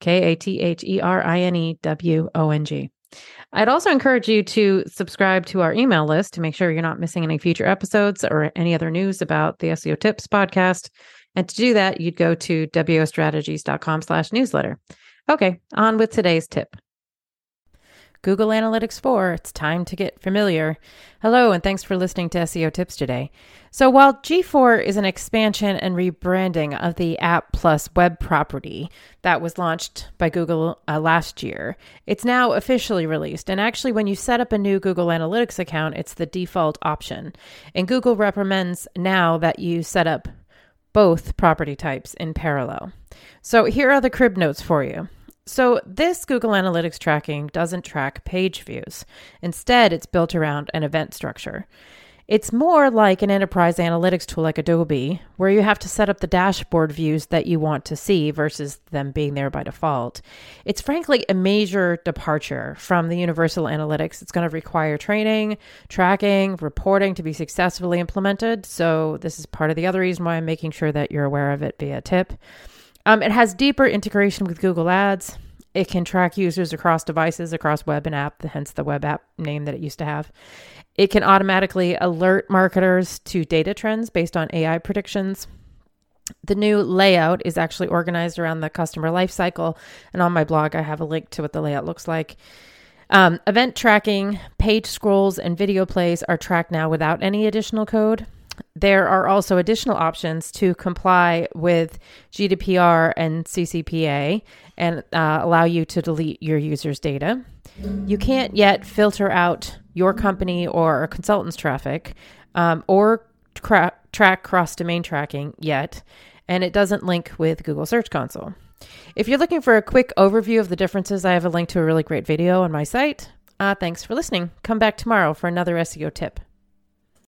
K A T H E R I N E W O N G. I'd also encourage you to subscribe to our email list to make sure you're not missing any future episodes or any other news about the SEO Tips podcast. And to do that, you'd go to wostrategies.com slash newsletter. Okay, on with today's tip. Google Analytics 4, it's time to get familiar. Hello, and thanks for listening to SEO Tips today. So, while G4 is an expansion and rebranding of the App Plus web property that was launched by Google uh, last year, it's now officially released. And actually, when you set up a new Google Analytics account, it's the default option. And Google recommends now that you set up both property types in parallel. So, here are the crib notes for you. So, this Google Analytics tracking doesn't track page views. Instead, it's built around an event structure. It's more like an enterprise analytics tool like Adobe, where you have to set up the dashboard views that you want to see versus them being there by default. It's frankly a major departure from the universal analytics. It's going to require training, tracking, reporting to be successfully implemented. So, this is part of the other reason why I'm making sure that you're aware of it via tip. Um, it has deeper integration with Google Ads. It can track users across devices, across web and app, hence the web app name that it used to have. It can automatically alert marketers to data trends based on AI predictions. The new layout is actually organized around the customer lifecycle. And on my blog, I have a link to what the layout looks like. Um, event tracking, page scrolls, and video plays are tracked now without any additional code. There are also additional options to comply with GDPR and CCPA and uh, allow you to delete your users' data. You can't yet filter out your company or a consultant's traffic um, or tra- track cross domain tracking yet, and it doesn't link with Google Search Console. If you're looking for a quick overview of the differences, I have a link to a really great video on my site. Uh, thanks for listening. Come back tomorrow for another SEO tip.